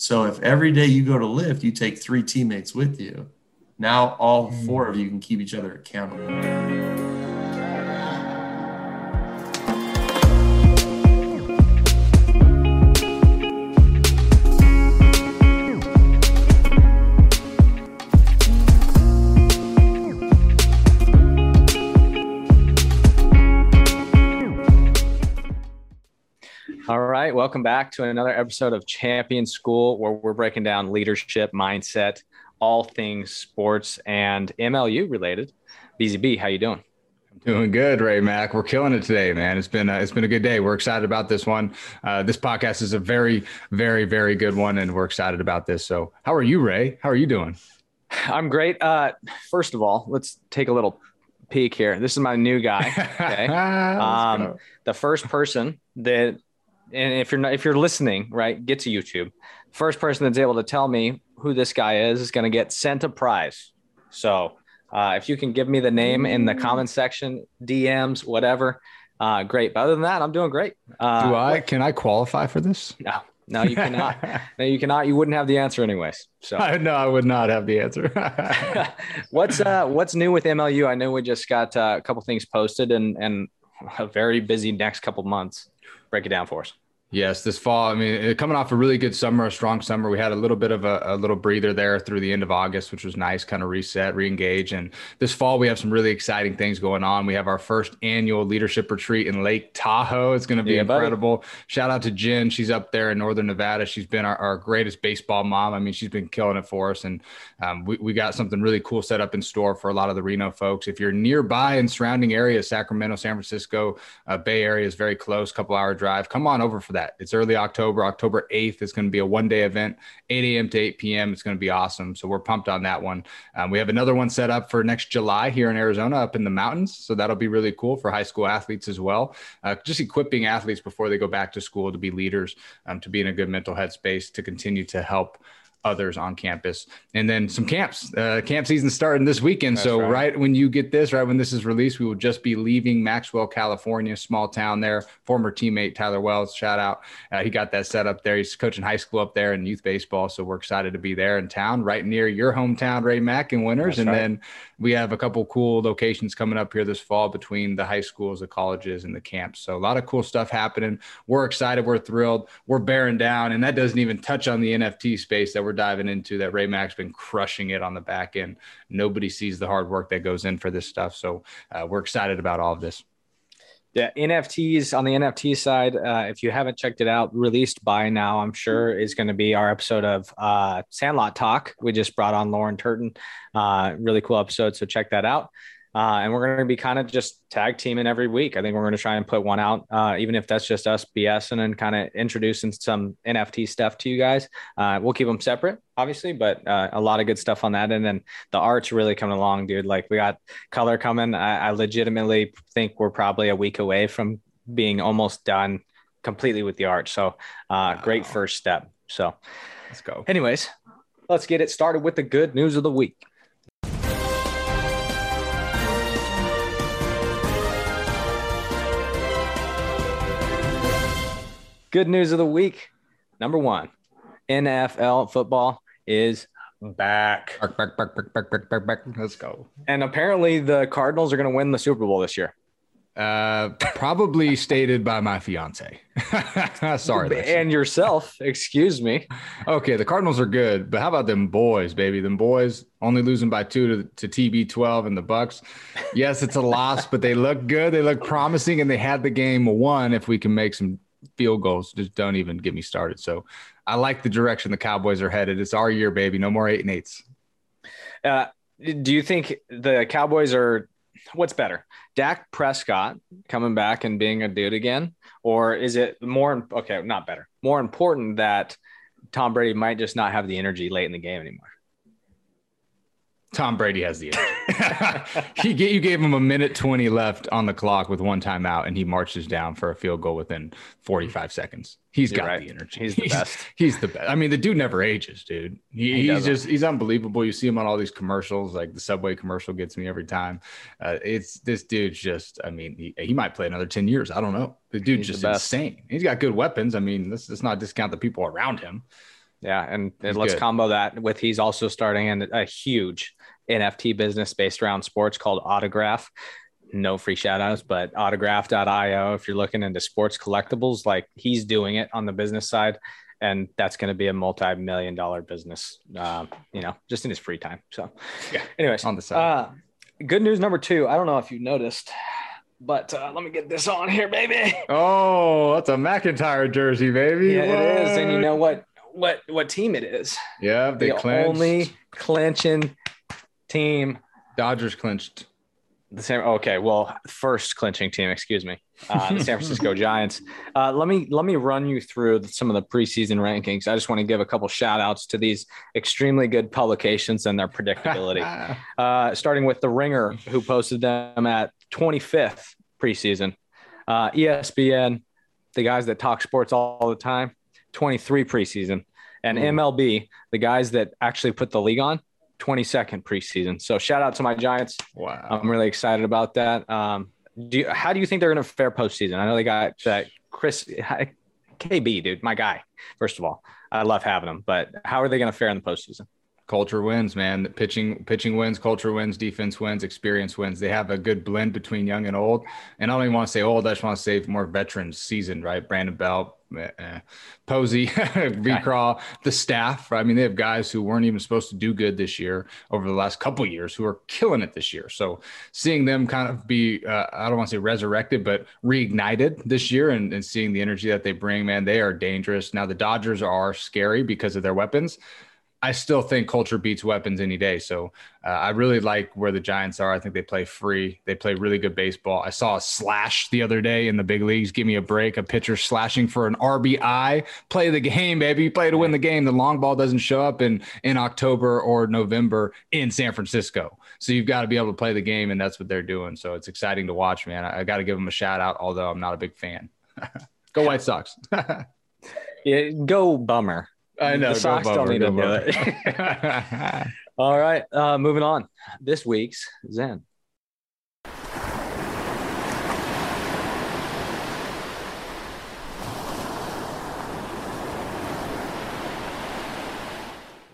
So if every day you go to lift, you take three teammates with you, now all mm. four of you can keep each other accountable. Welcome back to another episode of Champion School, where we're breaking down leadership, mindset, all things sports and MLU related. BZB, how you doing? I'm doing good, Ray Mac. We're killing it today, man. It's been a, it's been a good day. We're excited about this one. Uh, this podcast is a very, very, very good one, and we're excited about this. So, how are you, Ray? How are you doing? I'm great. Uh, first of all, let's take a little peek here. This is my new guy. Okay, um, the first person that and if you're not if you're listening, right, get to YouTube. First person that's able to tell me who this guy is is going to get sent a prize. So uh, if you can give me the name in the comment section, DMs, whatever, uh, great. But other than that, I'm doing great. Uh, Do I? Can I qualify for this? No, no, you cannot. no, you cannot. You wouldn't have the answer anyways. So no, I would not have the answer. what's uh, what's new with MLU? I know we just got uh, a couple things posted and and a very busy next couple months. Break it down for us. Yes, this fall. I mean, coming off a really good summer, a strong summer, we had a little bit of a, a, little breather there through the end of August, which was nice, kind of reset, re-engage. And this fall, we have some really exciting things going on. We have our first annual leadership retreat in Lake Tahoe. It's going to be yeah, incredible. Buddy. Shout out to Jen. She's up there in Northern Nevada. She's been our, our greatest baseball mom. I mean, she's been killing it for us. And um, we, we got something really cool set up in store for a lot of the Reno folks. If you're nearby in surrounding areas, Sacramento, San Francisco, uh, Bay Area is very close, couple hour drive. Come on over for that. It's early October. October. October 8th is going to be a one day event, 8 a.m. to 8 p.m. It's going to be awesome. So we're pumped on that one. Um, we have another one set up for next July here in Arizona up in the mountains. So that'll be really cool for high school athletes as well. Uh, just equipping athletes before they go back to school to be leaders, um, to be in a good mental headspace, to continue to help others on campus. And then some camps. Uh, camp season starting this weekend. That's so right. right. when you get this, right when this is released, we will just be leaving Maxwell, California, small town there. Former teammate Tyler Wells, shout out. Uh, he got that set up there. He's coaching high school up there in youth baseball. So we're excited to be there in town, right near your hometown, Ray Mack and Winters. That's and right. then we have a couple cool locations coming up here this fall between the high schools, the colleges, and the camps. So a lot of cool stuff happening. We're excited. We're thrilled. We're bearing down, and that doesn't even touch on the NFT space that we're diving into. That Ray Mac's been crushing it on the back end. Nobody sees the hard work that goes in for this stuff. So uh, we're excited about all of this. Yeah, NFTs on the NFT side, uh, if you haven't checked it out, released by now, I'm sure is going to be our episode of uh, Sandlot Talk. We just brought on Lauren Turton. Uh, really cool episode, so check that out. Uh, and we're going to be kind of just tag teaming every week. I think we're going to try and put one out, uh, even if that's just us BSing and kind of introducing some NFT stuff to you guys. Uh, we'll keep them separate, obviously, but uh, a lot of good stuff on that. And then the art's really coming along, dude. Like we got color coming. I, I legitimately think we're probably a week away from being almost done completely with the art. So uh, great first step. So let's go. Anyways, let's get it started with the good news of the week. Good news of the week. Number one, NFL football is back. Back, back, back, back, back, back, back, back. Let's go. And apparently the Cardinals are going to win the Super Bowl this year. Uh, probably stated by my fiance. Sorry. And yourself, excuse me. Okay, the Cardinals are good, but how about them boys, baby? Them boys only losing by two to, to TB12 and the Bucs. Yes, it's a loss, but they look good. They look promising, and they had the game won if we can make some field goals. Just don't even get me started. So I like the direction the Cowboys are headed. It's our year, baby. No more eight and eights. Uh, do you think the Cowboys are what's better? Dak Prescott coming back and being a dude again? Or is it more okay, not better, more important that Tom Brady might just not have the energy late in the game anymore? Tom Brady has the energy. he get, you gave him a minute 20 left on the clock with one timeout, and he marches down for a field goal within 45 seconds. He's You're got right. the energy. He's the he's, best. He's the best. I mean, the dude never ages, dude. He, he he's just he's unbelievable. You see him on all these commercials, like the Subway commercial gets me every time. Uh, it's this dude's just. I mean, he, he might play another 10 years. I don't know. The dude's he's just insane. He's got good weapons. I mean, let's, let's not discount the people around him. Yeah, and, and let's good. combo that with he's also starting in a huge NFT business based around sports called Autograph. No free shout outs, but autograph.io. If you're looking into sports collectibles, like he's doing it on the business side. And that's going to be a multi million dollar business, uh, you know, just in his free time. So, yeah. Anyways, on the side. Uh, good news number two. I don't know if you noticed, but uh, let me get this on here, baby. Oh, that's a McIntyre jersey, baby. Yeah, what? it is. And you know what? What what team it is? Yeah, they the clinched. only clinching team. Dodgers clinched. The same. Okay, well, first clinching team. Excuse me, uh, the San Francisco Giants. Uh, let me let me run you through some of the preseason rankings. I just want to give a couple shout outs to these extremely good publications and their predictability. uh, starting with the Ringer, who posted them at 25th preseason. Uh, ESPN, the guys that talk sports all the time, 23 preseason. And Ooh. MLB, the guys that actually put the league on, 22nd preseason. So shout out to my Giants. Wow. I'm really excited about that. Um, do you, how do you think they're going to fare postseason? I know they got that Chris KB, dude, my guy. First of all, I love having him, but how are they going to fare in the postseason? Culture wins, man. pitching pitching wins, culture wins, defense wins, experience wins. They have a good blend between young and old. And I don't even want to say old. I just want to say more veterans seasoned, right? Brandon Belt, uh, Posey, B-Craw, the staff. Right? I mean, they have guys who weren't even supposed to do good this year over the last couple years who are killing it this year. So seeing them kind of be, uh, I don't want to say resurrected, but reignited this year and, and seeing the energy that they bring, man, they are dangerous. Now the Dodgers are scary because of their weapons. I still think culture beats weapons any day. So uh, I really like where the Giants are. I think they play free. They play really good baseball. I saw a slash the other day in the big leagues. Give me a break. A pitcher slashing for an RBI. Play the game, baby. Play to win the game. The long ball doesn't show up in in October or November in San Francisco. So you've got to be able to play the game, and that's what they're doing. So it's exciting to watch, man. I, I got to give them a shout out, although I'm not a big fan. go White Sox. yeah, go bummer. I know. The Sox don't need to do it. All right. Uh, moving on. This week's Zen.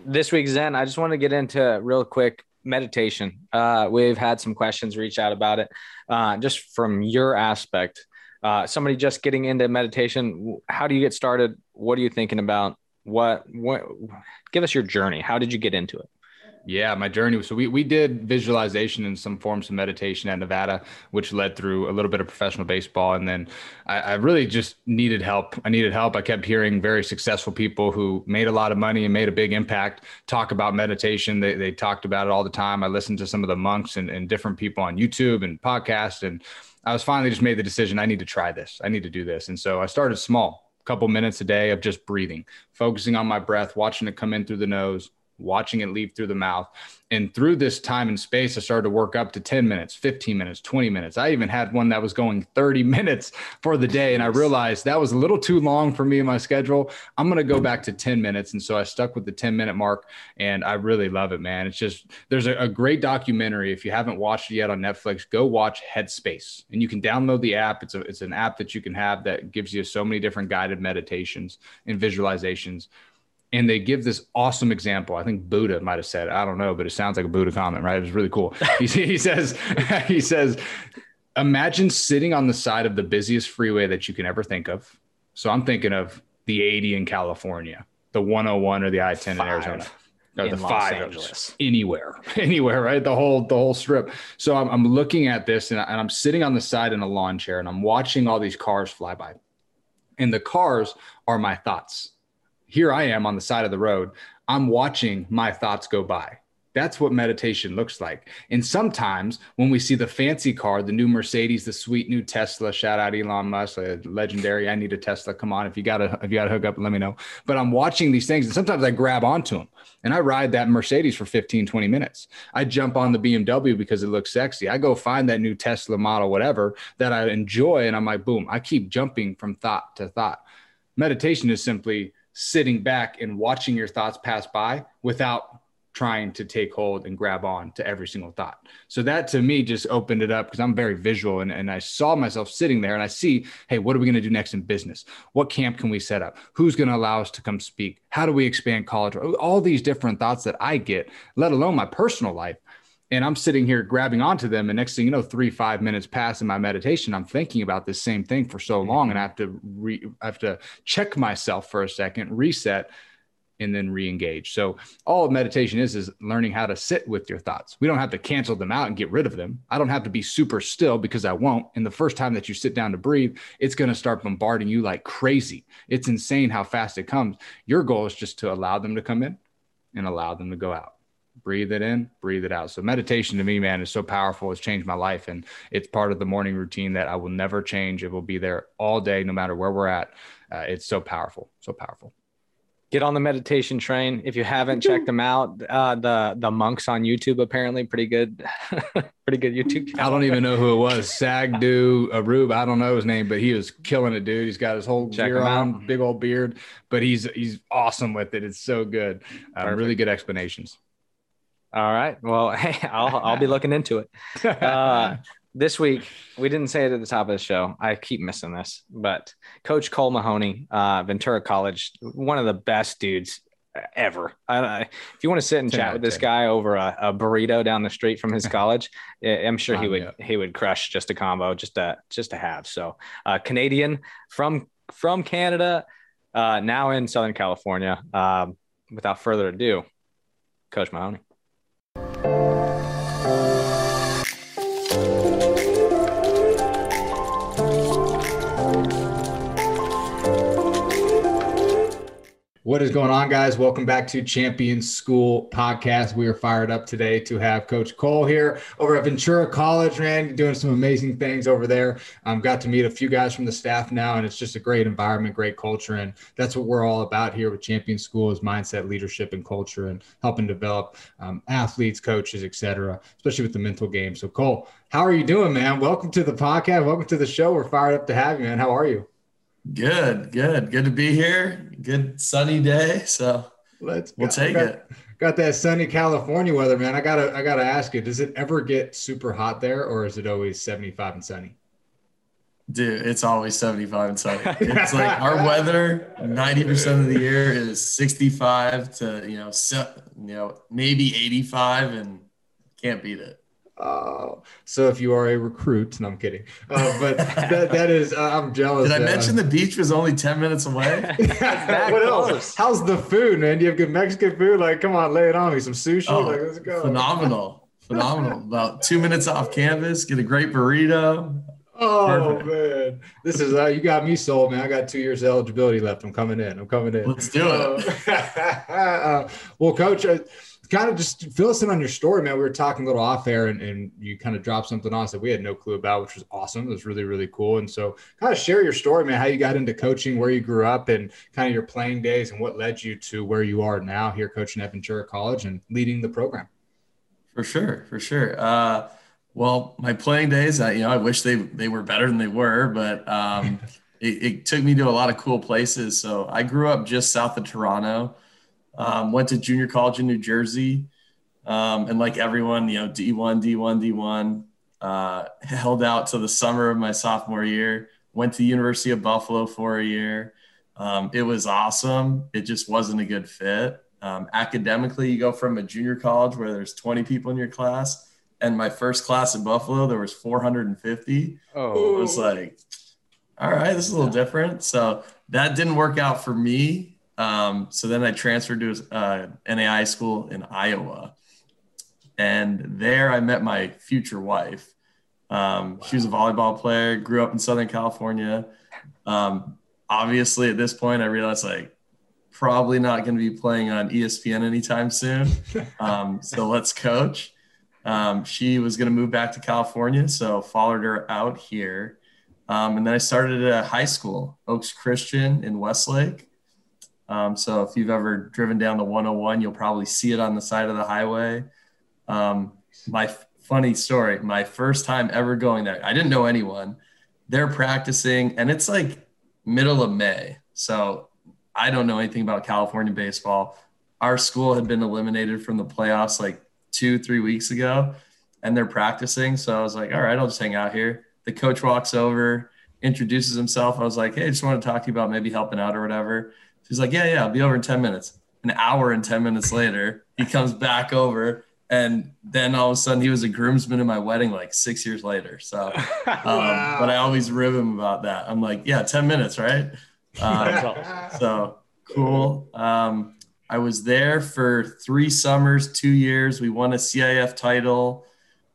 This week's Zen, I just want to get into real quick meditation. Uh, we've had some questions reach out about it. Uh, just from your aspect, uh, somebody just getting into meditation, how do you get started? What are you thinking about? What what give us your journey how did you get into it yeah, my journey. So we we did visualization and some forms of meditation at Nevada, which led through a little bit of professional baseball, and then I, I, really just needed help. I needed help. I kept hearing very successful people who made a lot of money and made a big impact talk about meditation. They they talked about it all the time. I listened to some of the monks and, and different people on YouTube and podcasts, and I was finally just made the decision. I need to try this. I need to do this, and so I started small couple minutes a day of just breathing, focusing on my breath, watching it come in through the nose, watching it leave through the mouth. And through this time and space, I started to work up to 10 minutes, 15 minutes, 20 minutes. I even had one that was going 30 minutes for the day. And I realized that was a little too long for me in my schedule. I'm going to go back to 10 minutes. And so I stuck with the 10 minute mark. And I really love it, man. It's just, there's a, a great documentary. If you haven't watched it yet on Netflix, go watch Headspace. And you can download the app. It's, a, it's an app that you can have that gives you so many different guided meditations and visualizations and they give this awesome example. I think Buddha might have said, it. I don't know, but it sounds like a Buddha comment, right? It was really cool. he, he says, he says, imagine sitting on the side of the busiest freeway that you can ever think of. So I'm thinking of the 80 in California, the 101 or the I-10 in Arizona. Or in the Los five Angeles. anywhere, anywhere, right? The whole the whole strip. So I'm, I'm looking at this and, I, and I'm sitting on the side in a lawn chair and I'm watching all these cars fly by. And the cars are my thoughts here I am on the side of the road. I'm watching my thoughts go by. That's what meditation looks like. And sometimes when we see the fancy car, the new Mercedes, the sweet new Tesla, shout out Elon Musk, legendary. I need a Tesla. Come on, if you got to if you got to hook up, let me know. But I'm watching these things, and sometimes I grab onto them and I ride that Mercedes for 15, 20 minutes. I jump on the BMW because it looks sexy. I go find that new Tesla model, whatever that I enjoy, and I'm like, boom. I keep jumping from thought to thought. Meditation is simply sitting back and watching your thoughts pass by without trying to take hold and grab on to every single thought. So that to me just opened it up because I'm very visual and, and I saw myself sitting there and I see, hey, what are we going to do next in business? What camp can we set up? Who's going to allow us to come speak? How do we expand college? All these different thoughts that I get, let alone my personal life. And I'm sitting here grabbing onto them. And next thing you know, three, five minutes pass in my meditation. I'm thinking about this same thing for so mm-hmm. long. And I have to re, I have to check myself for a second, reset, and then re-engage. So all meditation is is learning how to sit with your thoughts. We don't have to cancel them out and get rid of them. I don't have to be super still because I won't. And the first time that you sit down to breathe, it's going to start bombarding you like crazy. It's insane how fast it comes. Your goal is just to allow them to come in and allow them to go out. Breathe it in, breathe it out. So meditation to me, man, is so powerful. It's changed my life and it's part of the morning routine that I will never change. It will be there all day, no matter where we're at. Uh, it's so powerful, so powerful get on the meditation train if you haven't checked them out uh, the the monks on youtube apparently pretty good pretty good youtube channel. i don't even know who it was sagdu arub i don't know his name but he was killing it dude he's got his whole Check gear on out. big old beard but he's he's awesome with it it's so good uh, really good explanations all right well hey i'll i'll be looking into it uh, this week we didn't say it at the top of the show. I keep missing this, but Coach Cole Mahoney, uh, Ventura College, one of the best dudes ever. I, if you want to sit and chat with this guy over a, a, burrito down the street from his college, I'm sure he would he would crush just a combo just to just to have. So uh, Canadian from from Canada, uh, now in Southern California. Um, without further ado, Coach Mahoney. You. What is going on, guys? Welcome back to Champion School Podcast. We are fired up today to have Coach Cole here over at Ventura College, man, doing some amazing things over there. Um, got to meet a few guys from the staff now, and it's just a great environment, great culture, and that's what we're all about here with Champion School is mindset, leadership, and culture, and helping develop um, athletes, coaches, etc., especially with the mental game. So, Cole, how are you doing, man? Welcome to the podcast. Welcome to the show. We're fired up to have you, man. How are you? Good, good, good to be here. Good sunny day, so let's we'll take got, it. Got that sunny California weather, man. I gotta, I gotta ask you, does it ever get super hot there, or is it always seventy-five and sunny? Dude, it's always 75 and sunny. It's like our weather 90% of the year is 65 to, you know, so, you know, maybe 85 and can't beat it. Uh, so if you are a recruit, no, I'm kidding. Uh, but that, that is, uh, I'm jealous. Did I mention the beach was only 10 minutes away? what close. else? How's the food, man? Do you have good Mexican food? Like, come on, lay it on me. Some sushi. Oh, like, let's go. Phenomenal. Phenomenal. About two minutes off campus, get a great burrito. Oh Perfect. man, this is uh, you got me sold, man. I got two years eligibility left. I'm coming in. I'm coming in. Let's do it. Uh, well, coach, uh, kind of just fill us in on your story, man. We were talking a little off air and, and you kind of dropped something on us that we had no clue about, which was awesome. It was really, really cool. And so kind of share your story, man, how you got into coaching, where you grew up and kind of your playing days and what led you to where you are now here coaching at Ventura College and leading the program. For sure. For sure. Uh, well, my playing days, I, you know, I wish they, they were better than they were, but um, it, it took me to a lot of cool places. So I grew up just south of Toronto. Um, went to junior college in New Jersey. Um, and like everyone, you know, D1, D1, D1, uh, held out to the summer of my sophomore year, went to the University of Buffalo for a year. Um, it was awesome. It just wasn't a good fit. Um, academically, you go from a junior college where there's 20 people in your class, and my first class in Buffalo, there was 450. Oh, it was like, all right, this is a little different. So that didn't work out for me. Um, so then I transferred to uh, NAI school in Iowa. And there I met my future wife. Um, wow. She was a volleyball player, grew up in Southern California. Um, obviously, at this point, I realized like probably not going to be playing on ESPN anytime soon. Um, so let's coach. Um, she was going to move back to California, so followed her out here. Um, and then I started at high school, Oaks Christian in Westlake. Um, so if you've ever driven down the 101, you'll probably see it on the side of the highway. Um, my f- funny story, my first time ever going there, I didn't know anyone. They're practicing, and it's like middle of May. So I don't know anything about California baseball. our school had been eliminated from the playoffs like two, three weeks ago, and they're practicing. So I was like, all right, I'll just hang out here. The coach walks over, introduces himself. I was like, hey, I just want to talk to you about maybe helping out or whatever. She's like, yeah, yeah, I'll be over in 10 minutes. An hour and 10 minutes later, he comes back over. And then all of a sudden, he was a groomsman in my wedding like six years later. So, um, wow. but I always rib him about that. I'm like, yeah, 10 minutes, right? Um, so cool. Um, I was there for three summers, two years. We won a CIF title.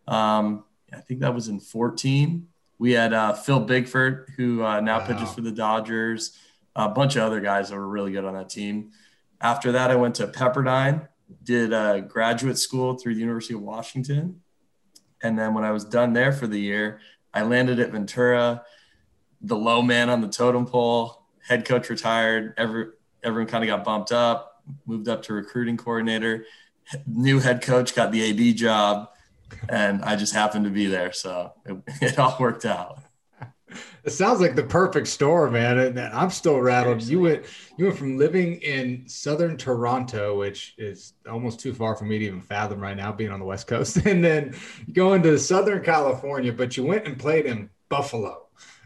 Um, I think that was in 14. We had uh, Phil Bickford, who uh, now wow. pitches for the Dodgers, a bunch of other guys that were really good on that team. After that, I went to Pepperdine, did a graduate school through the University of Washington. And then when I was done there for the year, I landed at Ventura, the low man on the totem pole, head coach retired. Every, everyone kind of got bumped up moved up to recruiting coordinator. New head coach got the AD job, and I just happened to be there, so it, it all worked out. It sounds like the perfect storm, man. And I'm still rattled. Seriously. You went you went from living in southern Toronto, which is almost too far for me to even fathom right now, being on the West Coast, and then going to Southern California, but you went and played in Buffalo.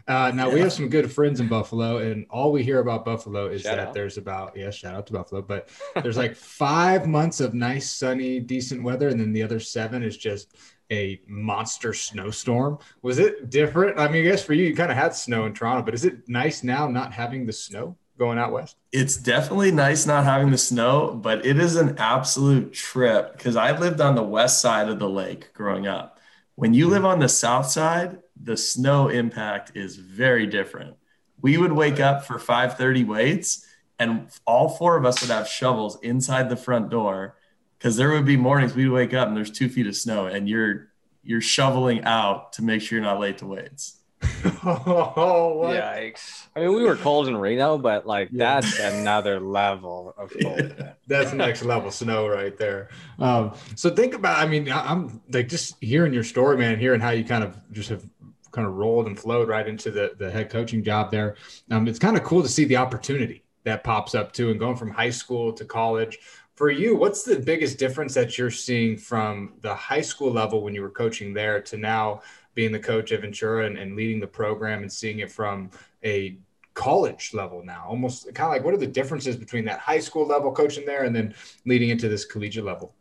Uh, now yeah. we have some good friends in Buffalo, and all we hear about Buffalo is shout that out. there's about yeah, shout out to Buffalo, but there's like five months of nice, sunny, decent weather, and then the other seven is just a monster snowstorm. Was it different? I mean, I guess for you, you kind of had snow in Toronto, but is it nice now not having the snow going out west? It's definitely nice not having the snow, but it is an absolute trip because I lived on the west side of the lake growing up. When you live on the south side, the snow impact is very different. We would wake up for 5:30 weights and all four of us would have shovels inside the front door because there would be mornings we'd wake up and there's two feet of snow and you're you're shoveling out to make sure you're not late to weights. oh, what? yikes! I mean, we were cold in Reno, but like yeah. that's another level of cold. Yeah, that's next level snow right there. Um, so think about. I mean, I'm like just hearing your story, man, hearing how you kind of just have kind of rolled and flowed right into the, the head coaching job there. Um, it's kind of cool to see the opportunity that pops up too, and going from high school to college. For you, what's the biggest difference that you're seeing from the high school level when you were coaching there to now being the coach at Ventura and, and leading the program and seeing it from a college level now? Almost kind of like what are the differences between that high school level coaching there and then leading into this collegiate level?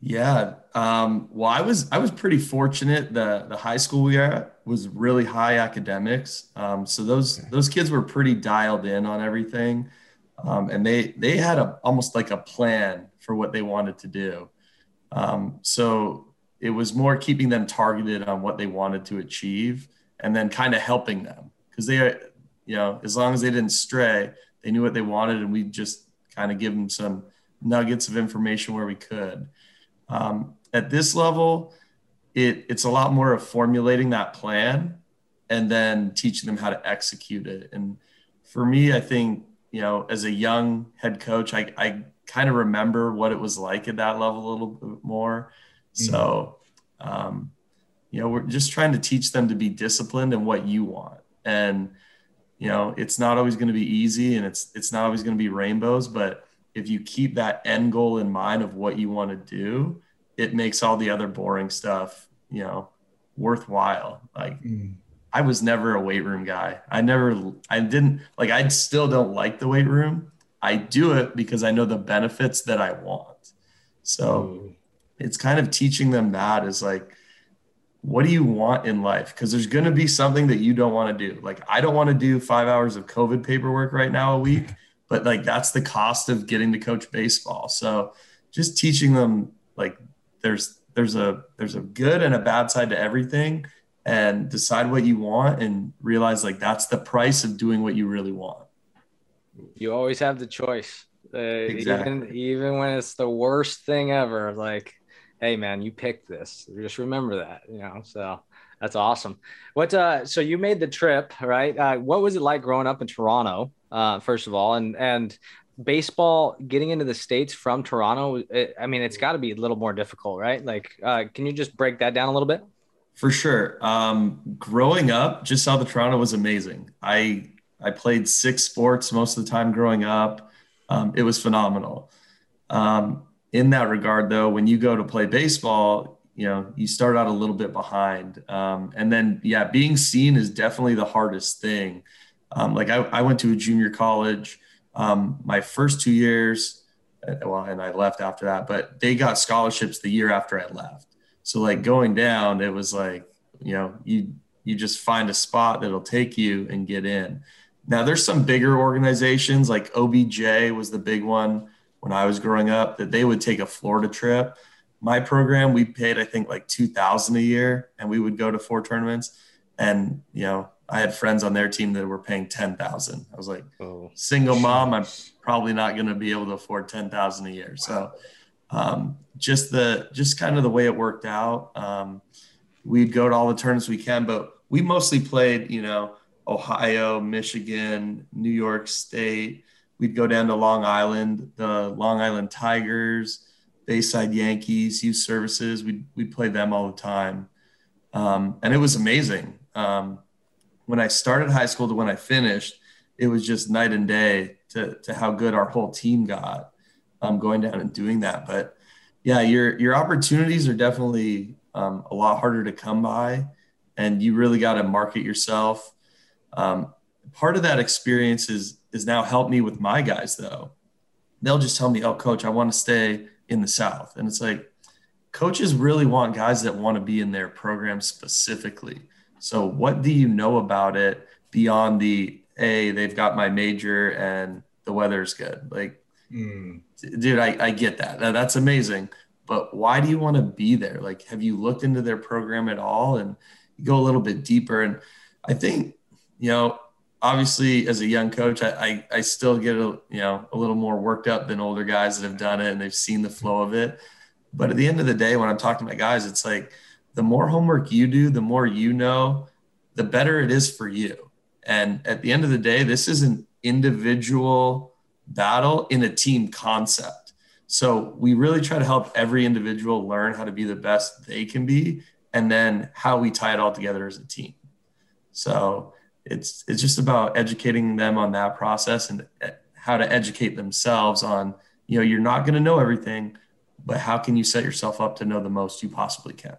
Yeah. Um, well, I was I was pretty fortunate. The the high school we were at was really high academics. Um, so those those kids were pretty dialed in on everything, um, and they they had a almost like a plan for what they wanted to do. Um, so it was more keeping them targeted on what they wanted to achieve, and then kind of helping them because they, you know, as long as they didn't stray, they knew what they wanted, and we just kind of give them some nuggets of information where we could. Um, at this level, it, it's a lot more of formulating that plan and then teaching them how to execute it. And for me, I think, you know, as a young head coach, I, I kind of remember what it was like at that level a little bit more. Mm-hmm. So, um, you know, we're just trying to teach them to be disciplined in what you want. And, you know, it's not always going to be easy and it's, it's not always going to be rainbows, but if you keep that end goal in mind of what you want to do, it makes all the other boring stuff, you know, worthwhile. Like mm. I was never a weight room guy. I never, I didn't like, I still don't like the weight room. I do it because I know the benefits that I want. So mm. it's kind of teaching them that is like, what do you want in life? Because there's going to be something that you don't want to do. Like, I don't want to do five hours of COVID paperwork right now a week but like that's the cost of getting to coach baseball. So just teaching them like there's there's a there's a good and a bad side to everything and decide what you want and realize like that's the price of doing what you really want. You always have the choice. Uh, exactly. even even when it's the worst thing ever like hey man you picked this just remember that you know so that's awesome what uh so you made the trip right uh, what was it like growing up in toronto uh, first of all, and and baseball getting into the states from Toronto. It, I mean, it's got to be a little more difficult, right? Like, uh, can you just break that down a little bit? For sure. Um, growing up, just south of Toronto was amazing. I I played six sports most of the time growing up. Um, it was phenomenal. Um, in that regard, though, when you go to play baseball, you know, you start out a little bit behind. Um, and then, yeah, being seen is definitely the hardest thing. Um, like I, I, went to a junior college. Um, my first two years, uh, well, and I left after that, but they got scholarships the year after I left. So like going down, it was like, you know, you you just find a spot that'll take you and get in. Now there's some bigger organizations like OBJ was the big one when I was growing up that they would take a Florida trip. My program, we paid I think like 2000 a year and we would go to four tournaments and you know, I had friends on their team that were paying 10,000. I was like, oh, single mom, I'm probably not going to be able to afford 10,000 a year. So um, just the, just kind of the way it worked out. Um, we'd go to all the tournaments we can, but we mostly played, you know, Ohio, Michigan, New York State. We'd go down to Long Island, the Long Island Tigers, Bayside Yankees, Youth Services. We'd, we'd play them all the time. Um, and it was amazing. Um, when I started high school to when I finished, it was just night and day to, to how good our whole team got um, going down and doing that. But yeah, your, your opportunities are definitely um, a lot harder to come by and you really got to market yourself. Um, part of that experience is, is now helped me with my guys though. They'll just tell me, Oh coach, I want to stay in the South. And it's like, coaches really want guys that want to be in their program specifically. So what do you know about it beyond the, Hey, they've got my major and the weather's good. Like, mm. dude, I, I get that. That's amazing but why do you want to be there? Like, have you looked into their program at all and go a little bit deeper? And I think, you know, obviously as a young coach, I, I, I still get a, you know, a little more worked up than older guys that have done it and they've seen the flow of it. But at the end of the day, when I'm talking to my guys, it's like the more homework you do, the more you know, the better it is for you. And at the end of the day, this is an individual battle in a team concept. So we really try to help every individual learn how to be the best they can be and then how we tie it all together as a team. So it's it's just about educating them on that process and how to educate themselves on, you know, you're not going to know everything, but how can you set yourself up to know the most you possibly can?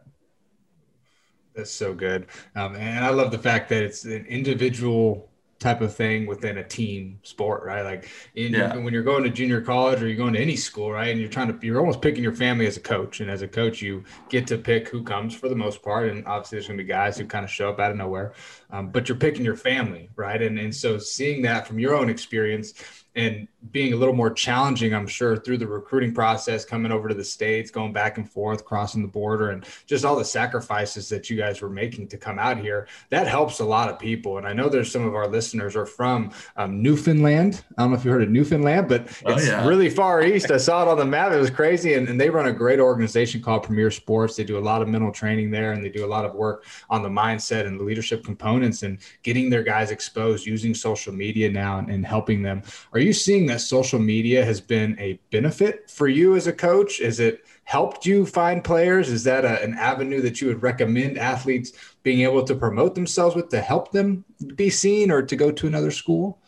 That's so good. Um, and I love the fact that it's an individual type of thing within a team sport, right? Like in, yeah. when you're going to junior college or you're going to any school, right? And you're trying to, you're almost picking your family as a coach. And as a coach, you get to pick who comes for the most part. And obviously there's going to be guys who kind of show up out of nowhere, um, but you're picking your family, right? And, and so seeing that from your own experience, and being a little more challenging, I'm sure, through the recruiting process, coming over to the States, going back and forth, crossing the border, and just all the sacrifices that you guys were making to come out here. That helps a lot of people. And I know there's some of our listeners are from um, Newfoundland. I don't know if you heard of Newfoundland, but oh, it's yeah. really far east. I saw it on the map. It was crazy. And, and they run a great organization called Premier Sports. They do a lot of mental training there and they do a lot of work on the mindset and the leadership components and getting their guys exposed using social media now and, and helping them. Are you seeing that social media has been a benefit for you as a coach? Is it helped you find players? Is that a, an avenue that you would recommend athletes being able to promote themselves with to help them be seen or to go to another school?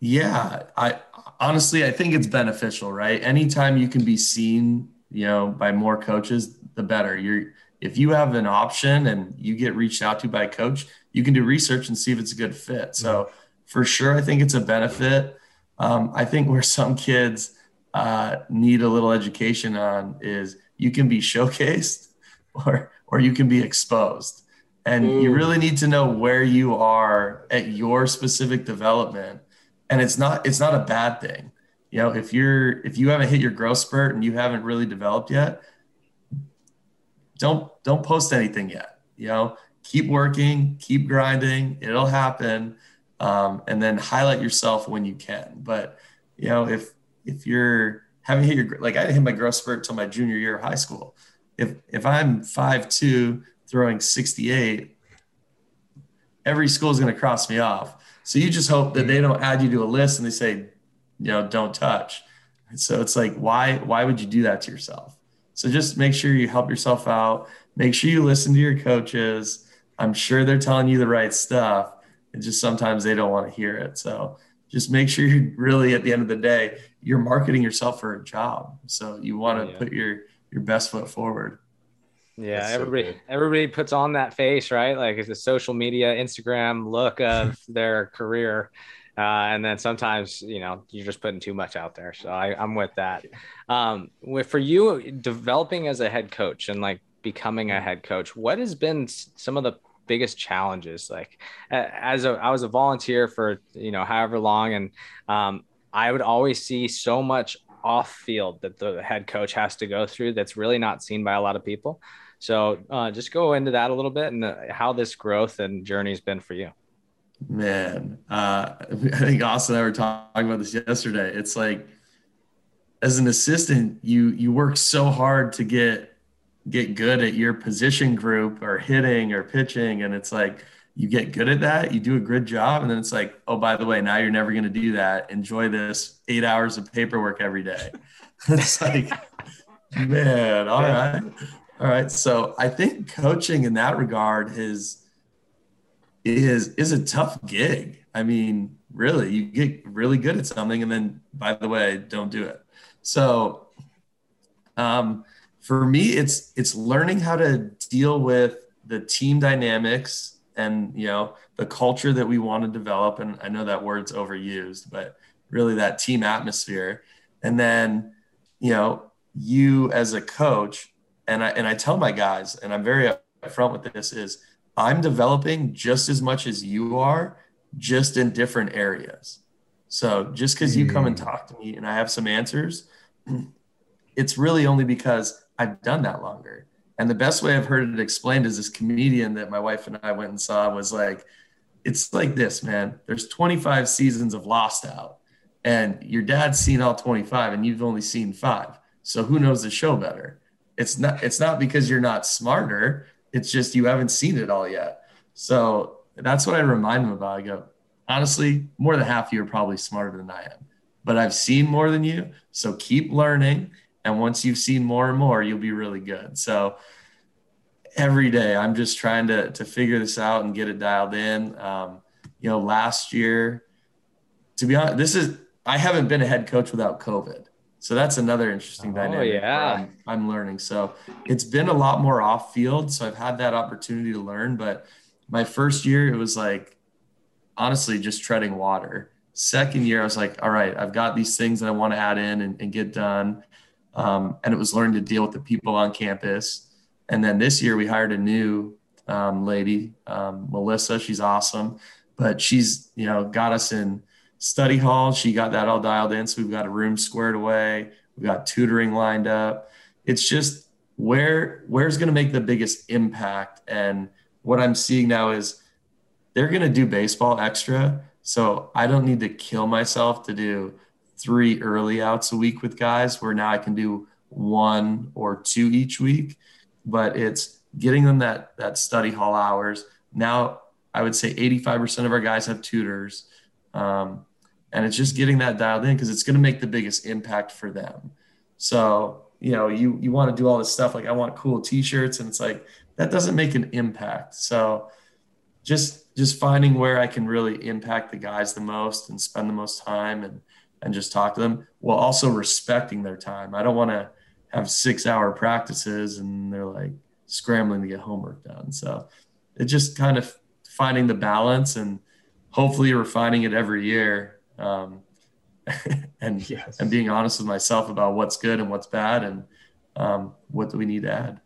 Yeah, I honestly I think it's beneficial, right? Anytime you can be seen, you know, by more coaches, the better. You're if you have an option and you get reached out to by a coach, you can do research and see if it's a good fit. So mm-hmm. for sure, I think it's a benefit. Um, I think where some kids uh, need a little education on is you can be showcased or or you can be exposed, and Ooh. you really need to know where you are at your specific development. And it's not it's not a bad thing. You know, if you're if you haven't hit your growth spurt and you haven't really developed yet, don't don't post anything yet. You know, keep working, keep grinding. It'll happen um, and then highlight yourself when you can. But you know, if if you're having hit your like I didn't hit my growth spurt until my junior year of high school. If if I'm five two throwing 68, every school is going to cross me off. So you just hope that they don't add you to a list and they say, you know, don't touch. And so it's like, why why would you do that to yourself? So just make sure you help yourself out. Make sure you listen to your coaches. I'm sure they're telling you the right stuff. It's just sometimes they don't want to hear it. So just make sure you really, at the end of the day, you're marketing yourself for a job. So you want to Yeah. put your your best foot forward. Yeah, That's everybody good. everybody puts on that face, right? Like it's a social media, Instagram look of their career. Uh, and then sometimes, you know, you're just putting too much out there. So I, I'm with that. Um, with, for you developing as a head coach and like becoming a head coach, what has been some of the biggest challenges? Like as a, I was a volunteer for, you know, however long. And um, I would always see so much off field that the head coach has to go through that's really not seen by a lot of people. So uh, just go into that a little bit and uh, how this growth and journey has been for you. Man, uh, I think Austin and I were talking about this yesterday. It's like, as an assistant, you you work so hard to get get good at your position group or hitting or pitching, and it's like you get good at that, you do a good job, and then it's like, oh, by the way, now you're never going to do that. Enjoy this eight hours of paperwork every day. it's like, man, all right, all right. So I think coaching in that regard is is is a tough gig. I mean, really, you get really good at something, and then by the way, don't do it. So, um, for me, it's it's learning how to deal with the team dynamics and you know the culture that we want to develop. And I know that word's overused, but really that team atmosphere. And then, you know, you as a coach, and I and I tell my guys, and I'm very upfront with this is I'm developing just as much as you are, just in different areas. So just because you come and mm. talk to me and I have some answers, it's really only because I've done that longer. And the best way I've heard it explained is this comedian that my wife and I went and saw was like, it's like this, man. There's 25 seasons of Lost out, and your dad's seen all 25, and you've only seen five. So who knows the show better? It's not. It's not because you're not smarter. It's just you haven't seen it all yet. So that's what I remind them about. I go, honestly, more than half of you are probably smarter than I am, but I've seen more than you. So keep learning. And once you've seen more and more, you'll be really good. So every day I'm just trying to, to figure this out and get it dialed in. Um, you know, last year, to be honest, this is, I haven't been a head coach without COVID. So that's another interesting Oh, dynamic. yeah. I'm, I'm learning. So it's been a lot more off field. So I've had that opportunity to learn. But my first year, it was like, honestly, just treading water. Second year, I was like, all right, I've got these things that I want to add in and, and get done. Um, and it was learning to deal with the people on campus. And then this year, we hired a new um, lady, um, Melissa. She's awesome, but she's you know got us in study hall. She got that all dialed in, so we've got a room squared away. We've got tutoring lined up. It's just where where's going to make the biggest impact. And what I'm seeing now is they're going to do baseball extra, so I don't need to kill myself to do three early outs a week with guys. Where now I can do one or two each week but it's getting them that that study hall hours. Now I would say 85% of our guys have tutors, um, and it's just getting that dialed in because it's going to make the biggest impact for them. So you know you you want to do all this stuff like I want cool T-shirts, and it's like that doesn't make an impact. So just just finding where I can really impact the guys the most and spend the most time and and just talk to them while also respecting their time. I don't want to have six hour practices and they're like scrambling to get homework done. So it's just kind of finding the balance and hopefully refining it every year. Um, and, Yes. and being honest with myself about what's good and what's bad and um, what do we need to add.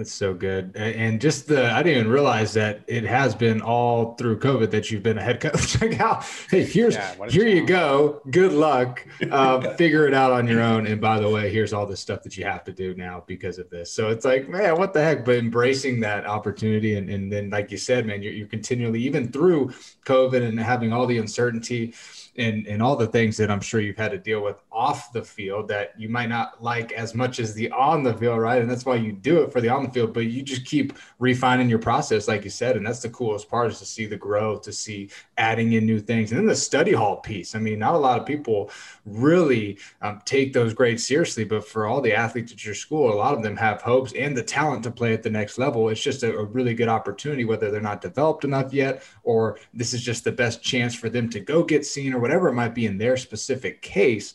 That's so good. And just the, I didn't even realize that it has been all through COVID that you've been a head coach. like how, hey, here's, Yeah, here you go. Good luck. Uh, figure it out on your own. And by the way, here's all the stuff that you have to do now because of this. So it's like, man, what the heck? But embracing that opportunity. And, and then, like you said, man, you're, you're continually, even through COVID and having all the uncertainty, and and all the things that I'm sure you've had to deal with off the field that you might not like as much as the on the field, right? And that's why you do it for the on the field, but you just keep refining your process, like you said, and that's the coolest part is to see the growth, to see adding in new things, and then the study hall piece. I mean, not a lot of people really um, take those grades seriously, but for all the athletes at your school, a lot of them have hopes and the talent to play at the next level. It's just a, a really good opportunity, whether they're not developed enough yet, or this is just the best chance for them to go get seen or whatever it might be in their specific case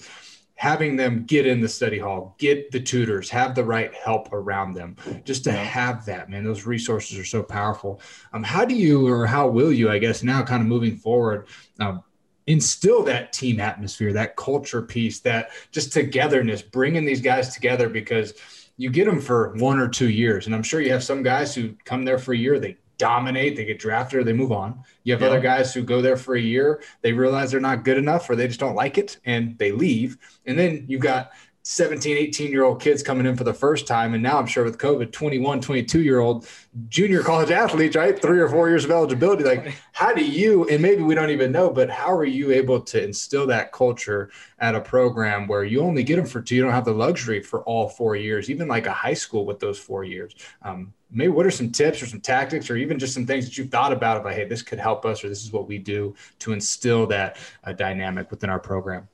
having them get in the study hall, get the tutors, have the right help around them, just to have that, man. Those resources are so powerful. Um, how do you, or how will you, I guess, now kind of moving forward, um, instill that team atmosphere, that culture piece, that just togetherness, bringing these guys together because you get them for one or two years. And I'm sure you have some guys who come there for a year, they dominate, they get drafted, or they move on. You have yeah. other guys who go there for a year, they realize they're not good enough, or they just don't like it, and they leave. And then you've got 17, 18 year old kids coming in for the first time. And now I'm sure with COVID, 21, 22 year old junior college athletes, right? Three or four years of eligibility. Like, how do you, and maybe we don't even know, but how are you able to instill that culture at a program where you only get them for two? You don't have the luxury for all four years, even like a high school with those four years. Um, maybe what are some tips or some tactics or even just some things that you've thought about about, hey, this could help us or this is what we do to instill that uh, dynamic within our program?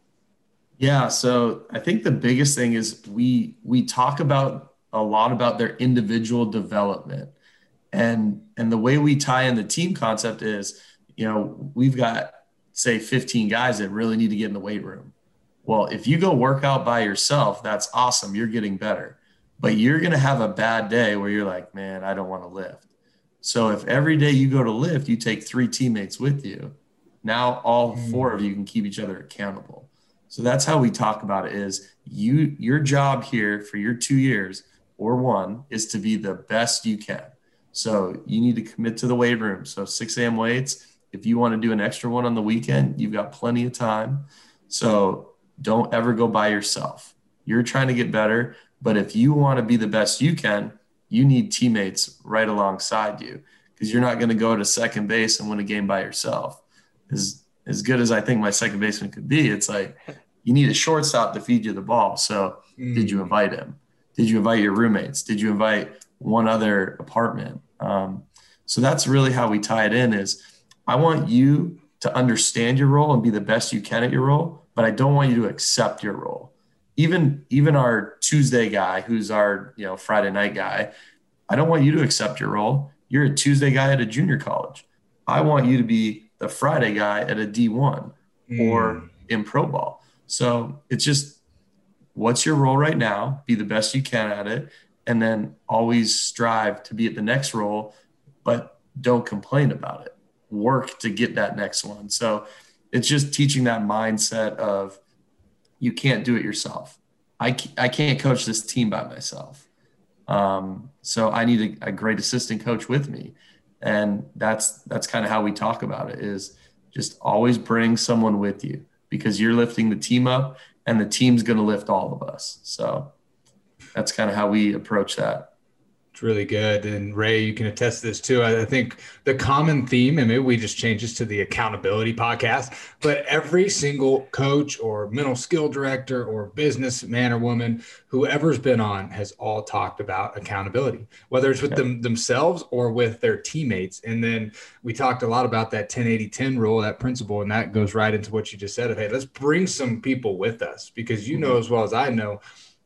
Yeah, so I think the biggest thing is we we talk about a lot about their individual development. And and the way we tie in the team concept is, you know, we've got say 15 guys that really need to get in the weight room. Well, if you go work out by yourself, that's awesome. You're getting better. But you're going to have a bad day where you're like, "Man, I don't want to lift." So if every day you go to lift, you take 3 teammates with you, now all mm. four of you can keep each other accountable. So that's how we talk about it is you your job here for your 2 years or one is to be the best you can. So you need to commit to the weight room. So 6 a.m. weights. If you want to do an extra one on the weekend, you've got plenty of time. So don't ever go by yourself. You're trying to get better, but if you want to be the best you can, you need teammates right alongside you because you're not going to go to second base and win a game by yourself. As good as I think my second baseman could be, it's like you need a shortstop to feed you the ball. So mm. did you mm. invite him? Did you invite your roommates? Did you invite one other apartment? Um, so that's really how we tie it in is I want you to understand your role and be the best you can at your role, but I don't want you to accept your role. Even even our Tuesday guy, who's our you know Friday night guy, I don't want you to accept your role. You're a Tuesday guy at a junior college. I want you to be the Friday guy at a D1 mm. or in pro ball. So it's just what's your role right now? Be the best you can at it. And then always strive to be at the next role, but don't complain about it. Work to get that next one. So it's just teaching that mindset of you can't do it yourself. I, I can't coach this team by myself. Um, so I need a, a great assistant coach with me. And that's that's kind of how we talk about it is just always bring someone with you because you're lifting the team up and the team's going to lift all of us. So that's kind of how we approach that. It's really good. And Ray, you can attest to this too. I think the common theme, and maybe we just change this to the accountability podcast, but every single coach or mental skill director or business man or woman, whoever's been on, has all talked about accountability, whether it's with them themselves or with their teammates. And then we talked a lot about that 10 80 10 rule, that principle, and that goes right into what you just said of hey, let's bring some people with us because you know mm-hmm. as well as I know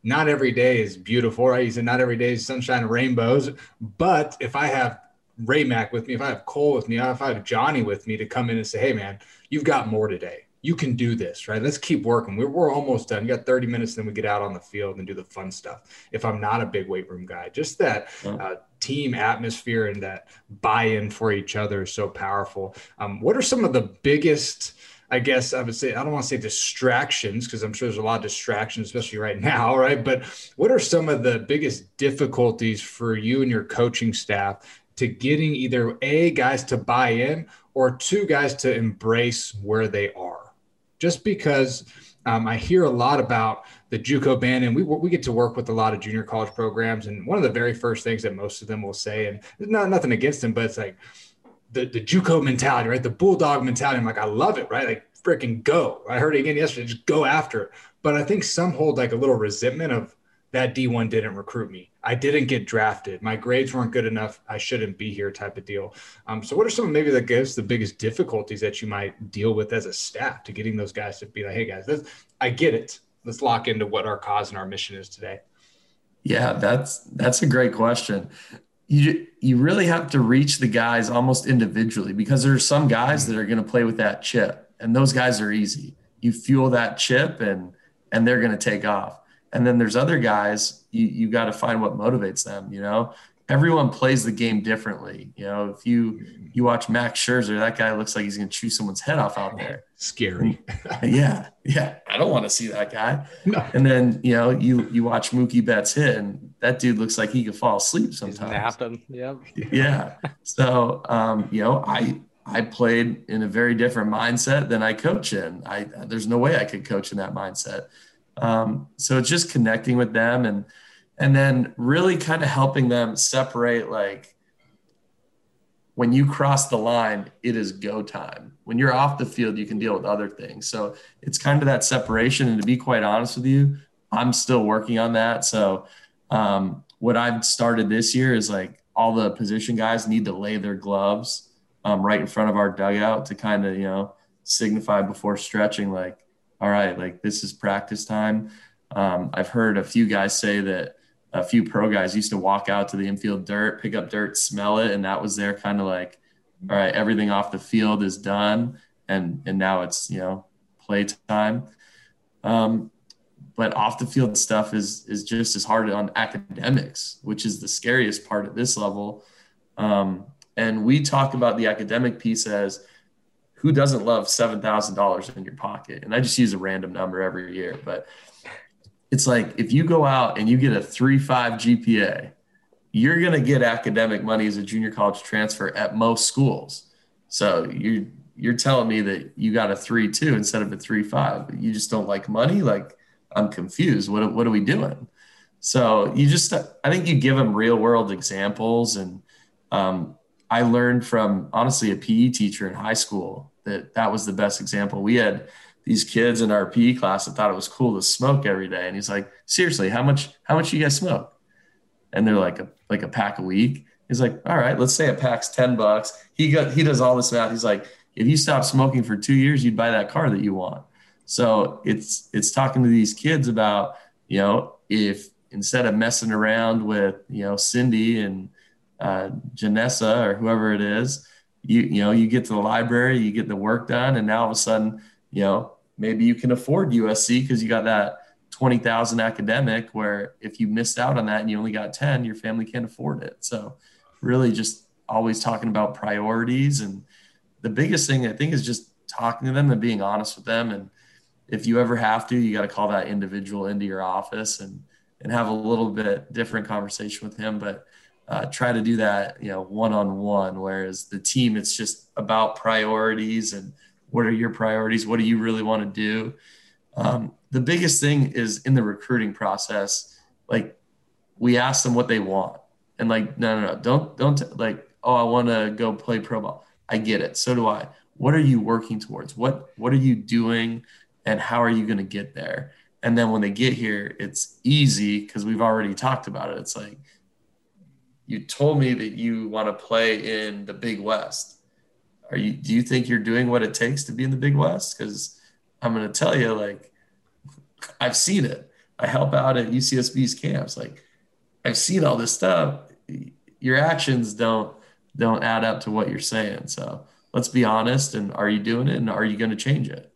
not every day is beautiful, right? You said not every day is sunshine and rainbows. But if I have Ray Mack with me, if I have Cole with me, if I have Johnny with me to come in and say, hey, man, you've got more today. You can do this, right? Let's keep working. We're, we're almost done. You got 30 minutes, then we get out on the field and do the fun stuff. If I'm not a big weight room guy, just that uh, team atmosphere and that buy in for each other is so powerful. Um, what are some of the biggest – I guess I would say I don't want to say distractions because I'm sure there's a lot of distractions, especially right now, right? But what are some of the biggest difficulties for you and your coaching staff to getting either a guys to buy in or two guys to embrace where they are? Just because um, I hear a lot about the JUCO band, and we we get to work with a lot of junior college programs, and one of the very first things that most of them will say, and not nothing against them, but it's like the, the JUCO mentality, right? The bulldog mentality. I'm like, I love it, right? Like freaking go. I heard it again yesterday, just go after it. But I think some hold like a little resentment of that D1 didn't recruit me. I didn't get drafted. My grades weren't good enough. I shouldn't be here type of deal. Um, so what are some maybe the guess the biggest difficulties that you might deal with as a staff to getting those guys to be like, hey guys, I get it. Let's lock into what our cause and our mission is today. Yeah, that's that's a great question you you really have to reach the guys almost individually because there's some guys that are going to play with that chip and those guys are easy. You fuel that chip and and they're going to take off. And then there's other guys you you got to find what motivates them, you know. Everyone plays the game differently. You know, if you you watch Max Scherzer, that guy looks like he's going to chew someone's head off out there. Scary. yeah, yeah. I don't want to see that guy. No. And then you know you you watch Mookie Betts hit, and that dude looks like he could fall asleep sometimes. napping. Yep. Yeah. So um, you know, I I played in a very different mindset than I coach in. I there's no way I could coach in that mindset. Um, so it's just connecting with them and and then really kind of helping them separate like when you cross the line, it is go time. When you're off the field, you can deal with other things. So it's kind of that separation. And to be quite honest with you, I'm still working on that. So um, what I've started this year is like all the position guys need to lay their gloves um, right in front of our dugout to kind of, you know, signify before stretching, like, all right, like this is practice time. Um, I've heard a few guys say that a few pro guys used to walk out to the infield dirt, pick up dirt, smell it, and that was their kind of like, all right, everything off the field is done, and and now it's you know play time. Um, but off the field stuff is is just as hard on academics, which is the scariest part at this level. Um, and we talk about the academic piece as who doesn't love seven thousand dollars in your pocket? And I just use a random number every year, but it's like if you go out and you get a three five GPA, you're going to get academic money as a junior college transfer at most schools. So you you're telling me that you got a three two instead of a three five. You just don't like money. Like I'm confused. What what are we doing? So you just I think you give them real world examples, and um, I learned from honestly a PE teacher in high school that that was the best example. We had these kids in our PE class that thought it was cool to smoke every day. And he's like, seriously, how much, how much you guys smoke? And they're like a, like a pack a week. He's like, all right, let's say a pack's 10 bucks. He got, he does all this math. He's like, if you stop smoking for two years, you'd buy that car that you want. So it's, it's talking to these kids about, you know, if instead of messing around with, you know, Cindy and uh, Janessa or whoever it is, you, you know, you get to the library, you get the work done. And now all of a sudden, you know, maybe you can afford USC because you got that 20,000 academic where if you missed out on that and you only got 10, your family can't afford it. So really just always talking about priorities. And the biggest thing I think is just talking to them and being honest with them. And if you ever have to, you got to call that individual into your office and, and have a little bit different conversation with him. But uh, try to do that, you know, one-on-one, whereas the team, it's just about priorities and – what are your priorities? What do you really want to do? Um, the biggest thing is in the recruiting process, like we ask them what they want. And like, no, no, no, don't, don't like, oh, I want to go play pro ball. I get it. So do I. What are you working towards? What, what are you doing? And how are you going to get there? And then when they get here, it's easy because we've already talked about it. It's like, you told me that you want to play in the Big West are you do you think you're doing what it takes to be in the big west? Because i'm going to tell you like i've seen it. I help out at ucsb's camps. Like i've seen all this stuff. Your actions don't don't add up to what you're saying. So let's be honest and are you doing it and are you going to change it?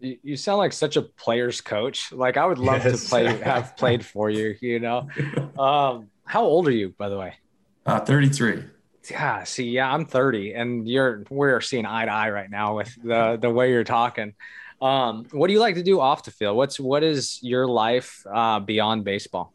You sound like such a player's coach. Like i would love yes. to play have played for you you know? Um how old are you by the way? Uh 33 yeah, see, yeah, I'm 30, and you're we're seeing eye to eye right now with the the way you're talking. Um, what do you like to do off the field? What's what is your life uh, beyond baseball?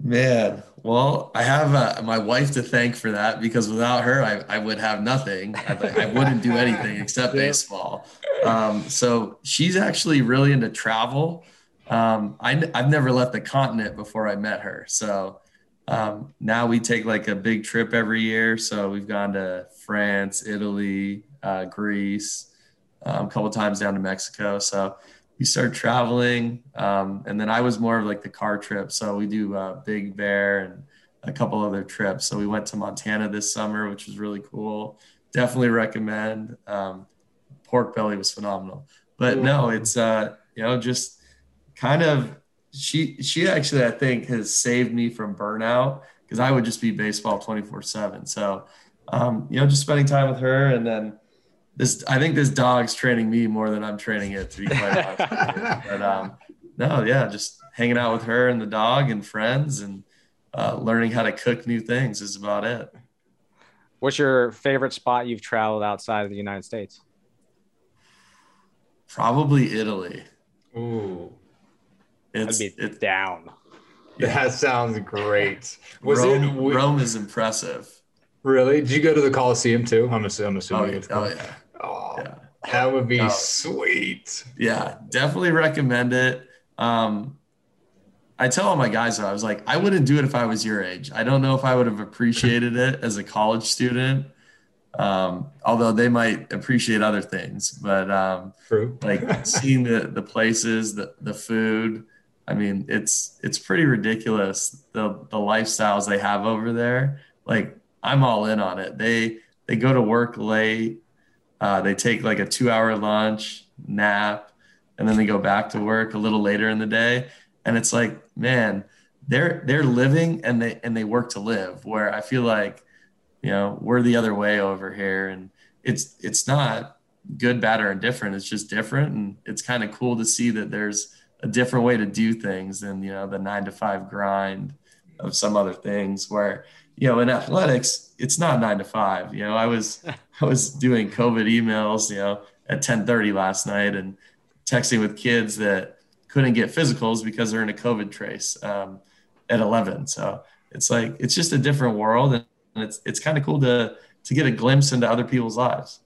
Man, well, I have uh, my wife to thank for that because without her, I, I would have nothing. I, I wouldn't do anything except baseball. Um, so she's actually really into travel. Um, I, I've never left the continent before I met her. So um, now we take like a big trip every year. So we've gone to France, Italy, uh, Greece, um, a couple times down to Mexico. So we start traveling. Um, and then I was more of like the car trip. So we do uh, Big Bear and a couple other trips. So we went to Montana this summer, which was really cool. Definitely recommend. Um, pork belly was phenomenal. But no, it's, uh, you know, just kind of she she actually I think has saved me from burnout because I would just be baseball 24 seven. So um, you know, just spending time with her and then this I think this dog's training me more than I'm training it to be quite honest. but um, no, yeah, just hanging out with her and the dog and friends and uh, learning how to cook new things is about it. What's your favorite spot you've traveled outside of the United States? Probably Italy. Ooh, it's, I'd be it's down. That sounds great. Was Rome, it Rome is impressive. Really? Did you go to the Coliseum too? I'm assuming. I'm assuming oh, oh yeah. Oh, yeah. That would be oh. sweet. Yeah, definitely recommend it. Um, I tell all my guys though, I was like, I wouldn't do it if I was your age. I don't know if I would have appreciated it as a college student. Um, although they might appreciate other things, but um, True. like seeing the the places, the the food. I mean, it's it's pretty ridiculous the the lifestyles they have over there. Like I'm all in on it. They they go to work late. Uh, they take like a two hour lunch, nap, and then they go back to work a little later in the day. And it's like, man, they're they're living and they and they work to live. Where I feel like, you know, we're the other way over here, and it's it's not good, bad, or indifferent. It's just different, and it's kind of cool to see that there's a different way to do things than you know the nine to five grind of some other things where you know, in athletics, it's not nine to five. You know, I was I was doing COVID emails, you know, at 10:30 last night and texting with kids that couldn't get physicals because they're in a COVID trace um, at 11. So it's like it's just a different world, and it's it's kind of cool to to get a glimpse into other people's lives.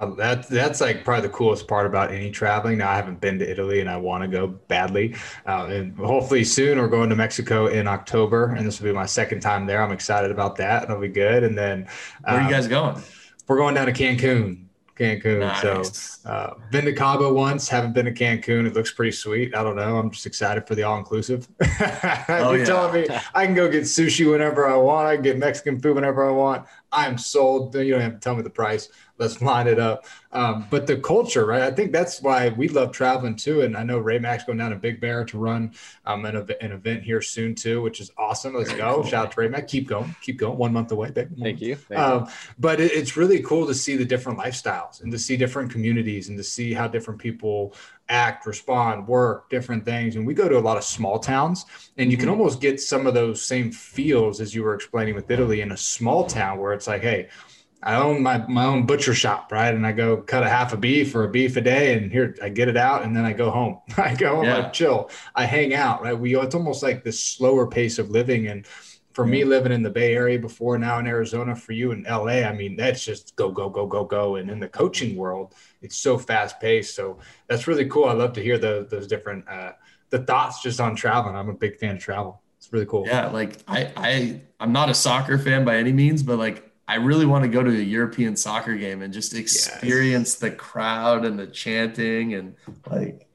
Um, that that's like probably the coolest part about any traveling. Now I haven't been to Italy and I want to go badly, uh, and hopefully soon we're going to Mexico in October, and this will be my second time there. I'm excited about that. It'll be good. And then where are you um, guys going? We're going down to Cancun. Cancun. Nice. So, uh, been to Cabo once, haven't been to Cancun. It looks pretty sweet. I don't know. I'm just excited for the all inclusive. oh, You're yeah. telling me I can go get sushi whenever I want. I can get Mexican food whenever I want. I'm sold. You don't have to tell me the price let's line it up. Um, but the culture, right? I think that's why we love traveling too. And I know Ray Mac's going down to Big Bear to run um, an, an event here soon too, which is awesome. Let's Very go. Cool. Shout out to Ray Mac. Keep going. Keep going. One month away, baby. Thank you. Thank um, you. But it, it's really cool to see the different lifestyles and to see different communities and to see how different people act, respond, work, different things. And we go to a lot of small towns, and you can mm-hmm. almost get some of those same feels as you were explaining with Italy in a small town where it's like, hey, I own my, my own butcher shop, right? And I go cut a half a beef or a beef a day, and here I get it out, and then I go home. I go home, yeah. I chill, I hang out, right? We it's almost like this slower pace of living, and for me living in the Bay Area before, now in Arizona, for you in LA, I mean that's just go go go go go. And in the coaching world, it's so fast paced. So that's really cool. I love to hear the, those different uh, the thoughts just on traveling. I'm a big fan of travel. It's really cool. Yeah, like I I I'm not a soccer fan by any means, but like I really want to go to a European soccer game and just experience yes. the crowd and the chanting and like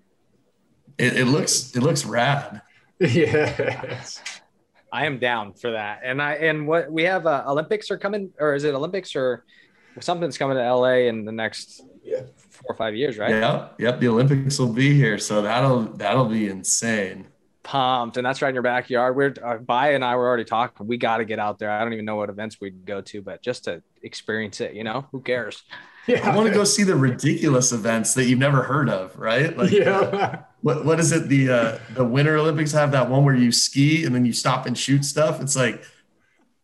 it, it looks it looks rad. Yes. I am down for that. And I and what we have uh, Olympics are coming or is it Olympics or something's coming to LA in the next yeah. four or five years, right? Yeah. Yep. The Olympics will be here. So that'll that'll be insane pumped, and that's right in your backyard. We're uh, Bai and I were already talking. We got to get out there. I don't even know what events we'd go to, but just to experience it, you know, who cares? Yeah, I want to go see the ridiculous events that you've never heard of, right? Like, yeah. Uh, what what is it? The uh, the Winter Olympics have that one where you ski and then you stop and shoot stuff. It's like,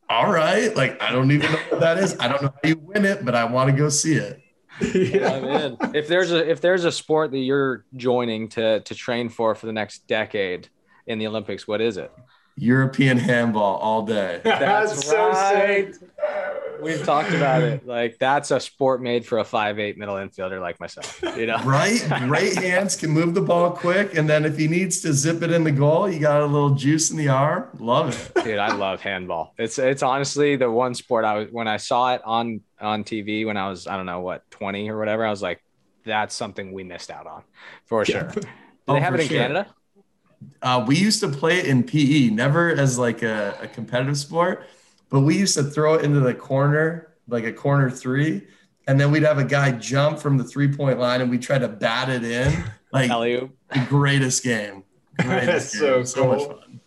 all right, like I don't even know what that is. I don't know how you win it, but I want to go see it. Yeah. if there's a if there's a sport that you're joining to to train for for the next decade, in the Olympics, what is it? European handball all day. That's so right. We've talked about it. Like that's a sport made for a five eight middle infielder like myself. You know, right? Great hands can move the ball quick, and then if he needs to zip it in the goal, you got a little juice in the arm. Love it, dude. I love handball. It's it's honestly the one sport I was when I saw it on on TV when I was I don't know what twenty or whatever. I was like, that's something we missed out on for sure. Do oh, they have it in sure. Canada? Uh, we used to play it in PE, never as like a, a, competitive sport, but we used to throw it into the corner, like a corner three, and then we'd have a guy jump from the three point line, and we try to bat it in. Like the greatest game. Greatest That's game. so, so cool. much fun.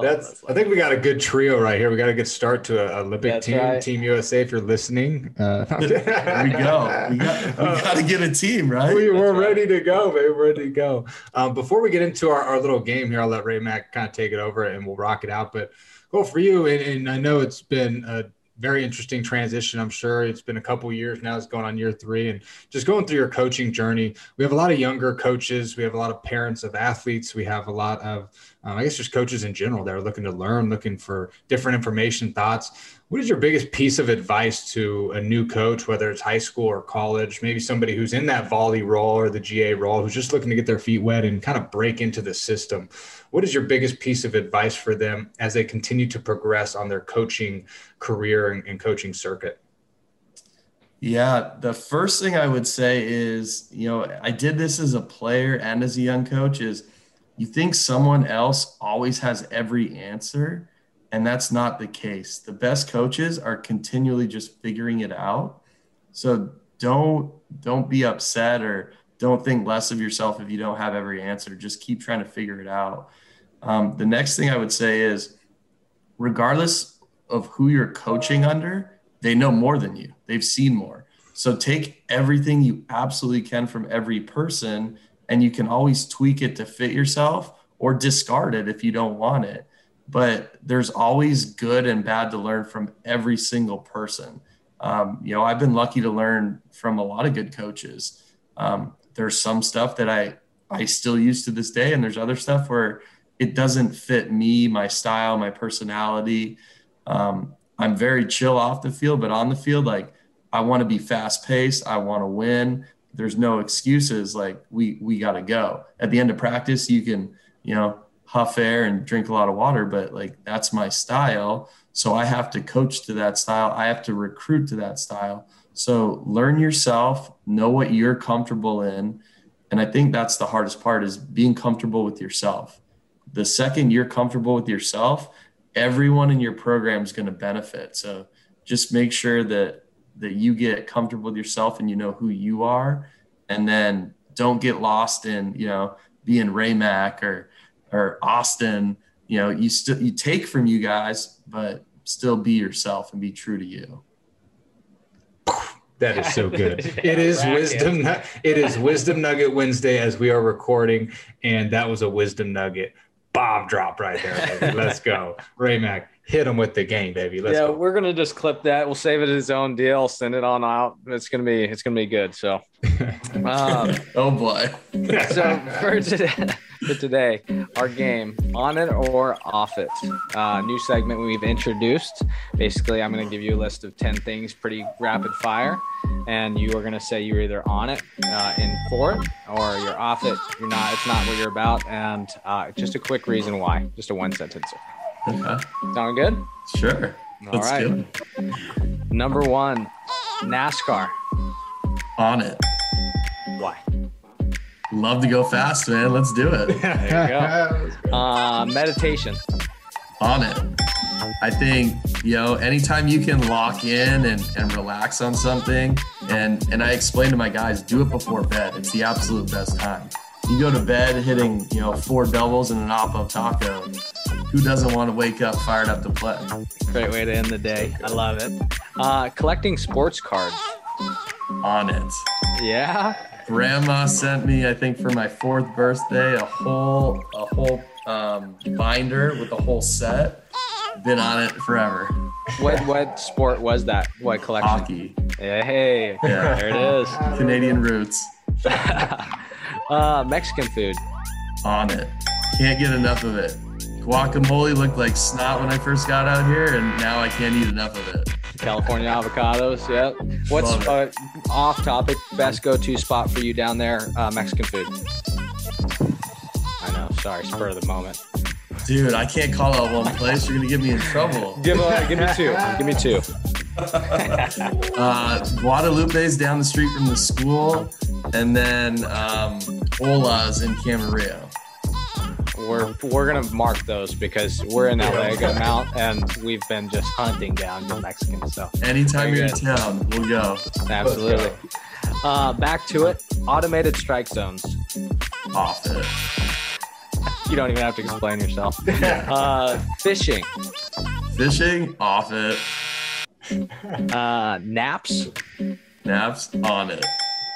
That's, I think we got a good trio right here. We got a good start to an Olympic That's team, right. Team USA. If you're listening, uh, There we go. We got, we got to get a team, right? we, we're right. ready to go, baby. We're ready to go. Um, before we get into our, our little game here, I'll let Ray Mac kind of take it over and we'll rock it out. But cool for you. And, and I know it's been a very interesting transition. I'm sure it's been a couple years now. It's going on year three, and just going through your coaching journey. We have a lot of younger coaches. We have a lot of parents of athletes. We have a lot of, um, I guess, just coaches in general that are looking to learn, looking for different information, thoughts. What is your biggest piece of advice to a new coach, whether it's high school or college, maybe somebody who's in that volley role or the GA role, who's just looking to get their feet wet and kind of break into the system? What is your biggest piece of advice for them as they continue to progress on their coaching career and, and coaching circuit? Yeah, the first thing I would say is, you know, I did this as a player and as a young coach is you think someone else always has every answer, and that's not the case. The best coaches are continually just figuring it out. So don't don't be upset or don't think less of yourself if you don't have every answer. Just keep trying to figure it out. Um, the next thing I would say is, regardless of who you're coaching under, they know more than you. They've seen more. So take everything you absolutely can from every person, and you can always tweak it to fit yourself or discard it if you don't want it. But there's always good and bad to learn from every single person. Um, you know, I've been lucky to learn from a lot of good coaches. Um, there's some stuff that I I still use to this day, and there's other stuff where it doesn't fit me, my style, my personality. Um, I'm very chill off the field, but on the field, like I want to be fast paced. I want to win. There's no excuses. Like we we got to go. At the end of practice, you can you know huff air and drink a lot of water, but like that's my style. So I have to coach to that style. I have to recruit to that style. So learn yourself, know what you're comfortable in, and I think that's the hardest part is being comfortable with yourself. The second you're comfortable with yourself, everyone in your program is going to benefit. So just make sure that that you get comfortable with yourself and you know who you are, and then don't get lost in you know being Ray Mac or or Austin. You know, you still you take from you guys, but still be yourself and be true to you. That is so good. It is rack wisdom. It is Wisdom Nugget Wednesday as we are recording, and that was a wisdom nugget bomb drop right there. Baby. Let's go, Ray Mac. Hit him with the game, baby. Let's yeah, go. we're gonna just clip that. We'll save it as its own deal. Send it on out. It's gonna be it's gonna be good. So, um, Oh boy. so for today, for today, our game on it or off it. Uh, new segment we've introduced. Basically, I'm gonna give you a list of ten things, pretty rapid fire, and you are gonna say you're either on it, uh, in for it, or you're off it. You're not. It's not what you're about, and uh, just a quick reason why. Just a one sentence. Okay. Sound good? Sure. All Let's right. Number one, NASCAR. On it. Why? Love to go fast, man. Let's do it. There you go. Uh, meditation. On it. I think, you know, anytime you can lock in and, and relax on something, and and I explain to my guys, do it before bed. It's the absolute best time. You go to bed hitting, you know, four doubles and an oppo taco. Who doesn't want to wake up fired up to play? Great way to end the day. I love it. Uh, collecting sports cards. On it. Yeah. Grandma sent me, I think, for my fourth birthday, a whole a whole um, binder with the whole set. Been on it forever. What what sport was that? What collection? Hockey, Hey, Yeah. there it is. Canadian roots. uh, Mexican food. On it. Can't get enough of it. Guacamole looked like snot when I first got out here, and now I can't eat enough of it. California avocados. Yep. What's uh, off topic? Best go to spot for you down there? Uh, Mexican food. I know. Sorry, spur of the moment. Dude, I can't call out one place. You're gonna get me in trouble. Give uh, give me two. Give me two. Uh, Guadalupe's down the street from the school, and then um, Ola's in Camarillo. We're we're gonna mark those because we're in LA a good amount, and we've been just hunting down the Mexicans. So Anytime you're in town, we'll go. absolutely. Uh, back to it. Automated strike zones. Off it. you don't even have to explain yourself. Uh, fishing, Fishing, off it. uh, naps, Naps, on it.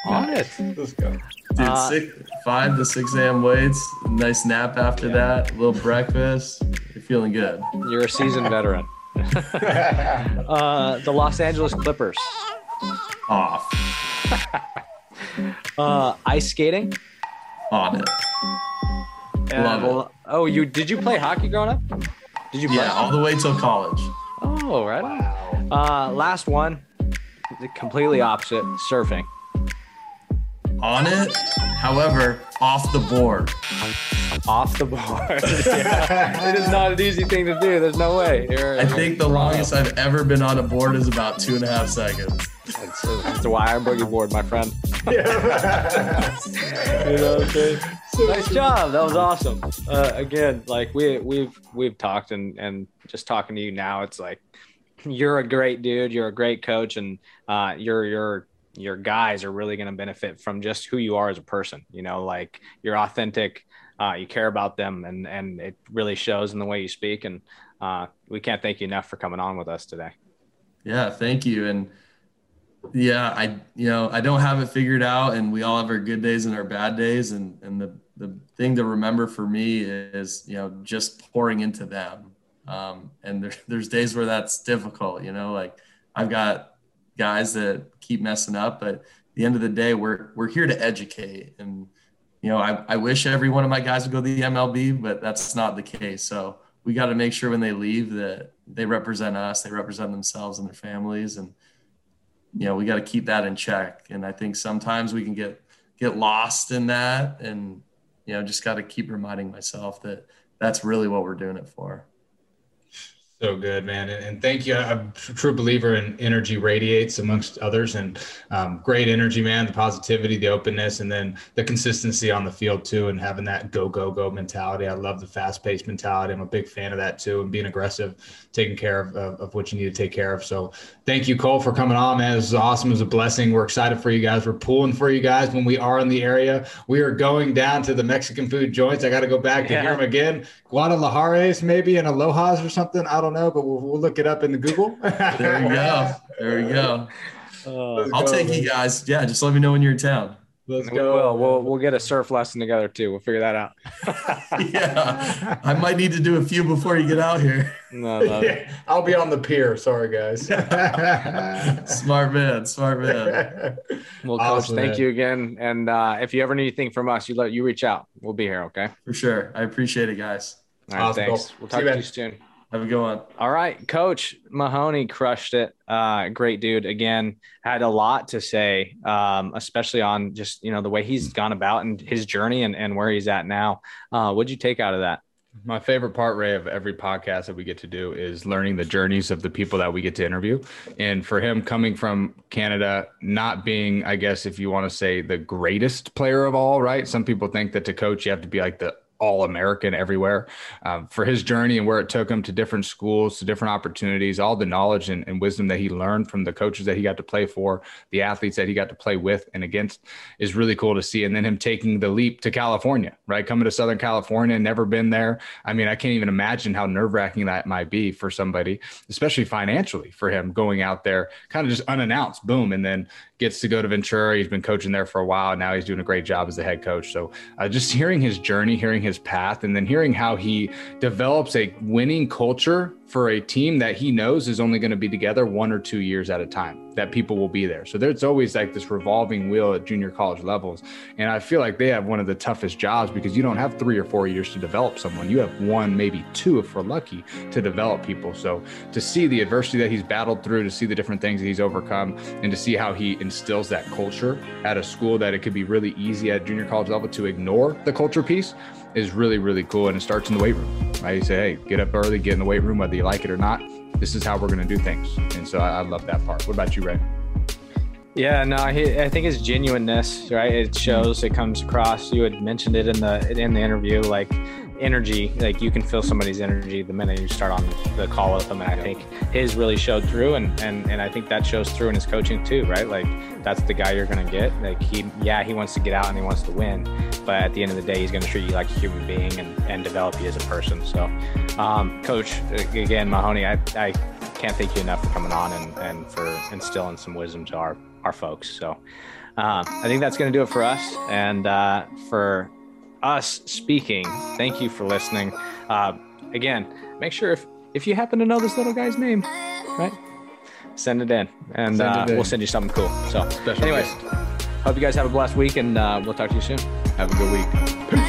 on it. Let's go. Dude, Uh, six, five to six a.m. weights. Nice nap after that. A little breakfast. You're feeling good. You're a seasoned veteran. uh, the Los Angeles Clippers, Off. uh, ice skating. On it. Uh, Love it. Oh, you did you play hockey growing up? Did you play? Yeah, all the way till college. Oh, right. Wow. Uh, last one, completely opposite, surfing. On it. However, off the board. Off the board. Yeah. It is not an easy thing to do. There's no way. You're, I think the longest I've ever been on a board is about two and a half seconds. That's, that's why I'm boogie board, my friend. Yeah. You know what I'm saying? nice job. That was awesome. Uh, again, like we we've we've talked and and just talking to you now, it's like you're a great dude. You're a great coach, and uh, your your your guys are really going to benefit from just who you are as a person. You know, like you're authentic. Uh, you care about them, and and it really shows in the way you speak. And uh, we can't thank you enough for coming on with us today. Yeah, thank you. And yeah, I you know I don't have it figured out, and we all have our good days and our bad days. And and the the thing to remember for me is you know just pouring into them. Um, and there, there's days where that's difficult. You know, like I've got guys that keep messing up, but at the end of the day, we're we're here to educate. And you know, I, I wish every one of my guys would go to the MLB, but that's not the case. So we got to make sure when they leave that they represent us, they represent themselves and their families, and you know we got to keep that in check. And I think sometimes we can get get lost in that, and you know just got to keep reminding myself that that's really what we're doing it for. So good, man. And, thank you. I'm a true believer in energy radiates amongst others and um, great energy, man, the positivity, the openness, and then the consistency on the field too. And having that go, go, go mentality. I love the fast paced mentality. I'm a big fan of that too. And being aggressive, taking care of, of, of what you need to take care of. So thank you, Cole, for coming on, man. This is awesome. It was a blessing. We're excited for you guys. We're pulling for you guys when we are in the area. We are going down to the Mexican food joints. I got to go back to Yeah. hear them again. Guadalajares, maybe, and Aloha's or something. I don't know, but we'll, we'll look it up in the Google. There you go. There you go. Uh, I'll go, take man. you guys. Yeah, just let me know when you're in town. Let's we will. We'll we'll get a surf lesson together too. We'll figure that out. Yeah, I might need to do a few before you get out here. No, no. Yeah, I'll be on the pier. Sorry, guys. Smart man, smart man. Well, coach, thank man. you again. And uh, if you ever need anything from us, you let you reach out. We'll be here. Okay. For sure. I appreciate it, guys. All right. Awesome, thanks. Cole. We'll talk you, to man. you soon. Have a good one. All right, Coach Mahoney crushed it. Uh, great dude. Again, had a lot to say, um, especially on just you know the way he's gone about and his journey and, and where he's at now. Uh, what'd you take out of that? My favorite part, Ray, of every podcast that we get to do is learning the journeys of the people that we get to interview. And for him coming from Canada, not being, I guess, if you want to say the greatest player of all, right? Some people think that to coach, you have to be like the all American everywhere. Um, for his journey and where it took him to different schools, to different opportunities, all the knowledge and, and wisdom that he learned from the coaches that he got to play for, the athletes that he got to play with and against is really cool to see. And then him taking the leap to California, right? Coming to Southern California, never been there. I mean, I can't even imagine how nerve wracking that might be for somebody, especially financially for him going out there kind of just unannounced, boom, and then gets to go to Ventura. He's been coaching there for a while. Now he's doing a great job as the head coach. So uh, just hearing his journey, hearing his path, and then hearing how he develops a winning culture for a team that he knows is only going to be together one or two years at a time, that people will be there. So there's always like this revolving wheel at junior college levels. And I feel like they have one of the toughest jobs because you don't have three or four years to develop someone. You have one, maybe two, if we're lucky, to develop people. So to see the adversity that he's battled through, to see the different things that he's overcome, and to see how he instills that culture at a school that it could be really easy at junior college level to ignore the culture piece is really, really cool. And it starts in the weight room, right? You say, hey, get up early, get in the weight room, whether you like it or not. This is how we're going to do things. And so I, I love that part. What about you, Ray? Yeah, no, he, I think his genuineness, right? It mm-hmm. shows, it comes across. You had mentioned it in the in the interview, like energy. Like you can feel somebody's energy the minute you start on the call with them. And I think his really showed through, and and and I think that shows through in his coaching too, right? Like that's the guy you're gonna get. Like he, yeah, he wants to get out and he wants to win, but at the end of the day, he's gonna treat you like a human being and and develop you as a person. So, um, coach, again, Mahoney, I I can't thank you enough for coming on and and for instilling some wisdom to our our folks. So. Uh, I think that's going to do it for us. And uh, for us speaking. Thank you for listening. Uh, again, make sure if if you happen to know this little guy's name, right, send it in, and send uh, it in. we'll send you something cool. So, Special anyways, hope you guys have a blessed week, and uh, we'll talk to you soon. Have a good week. Peace.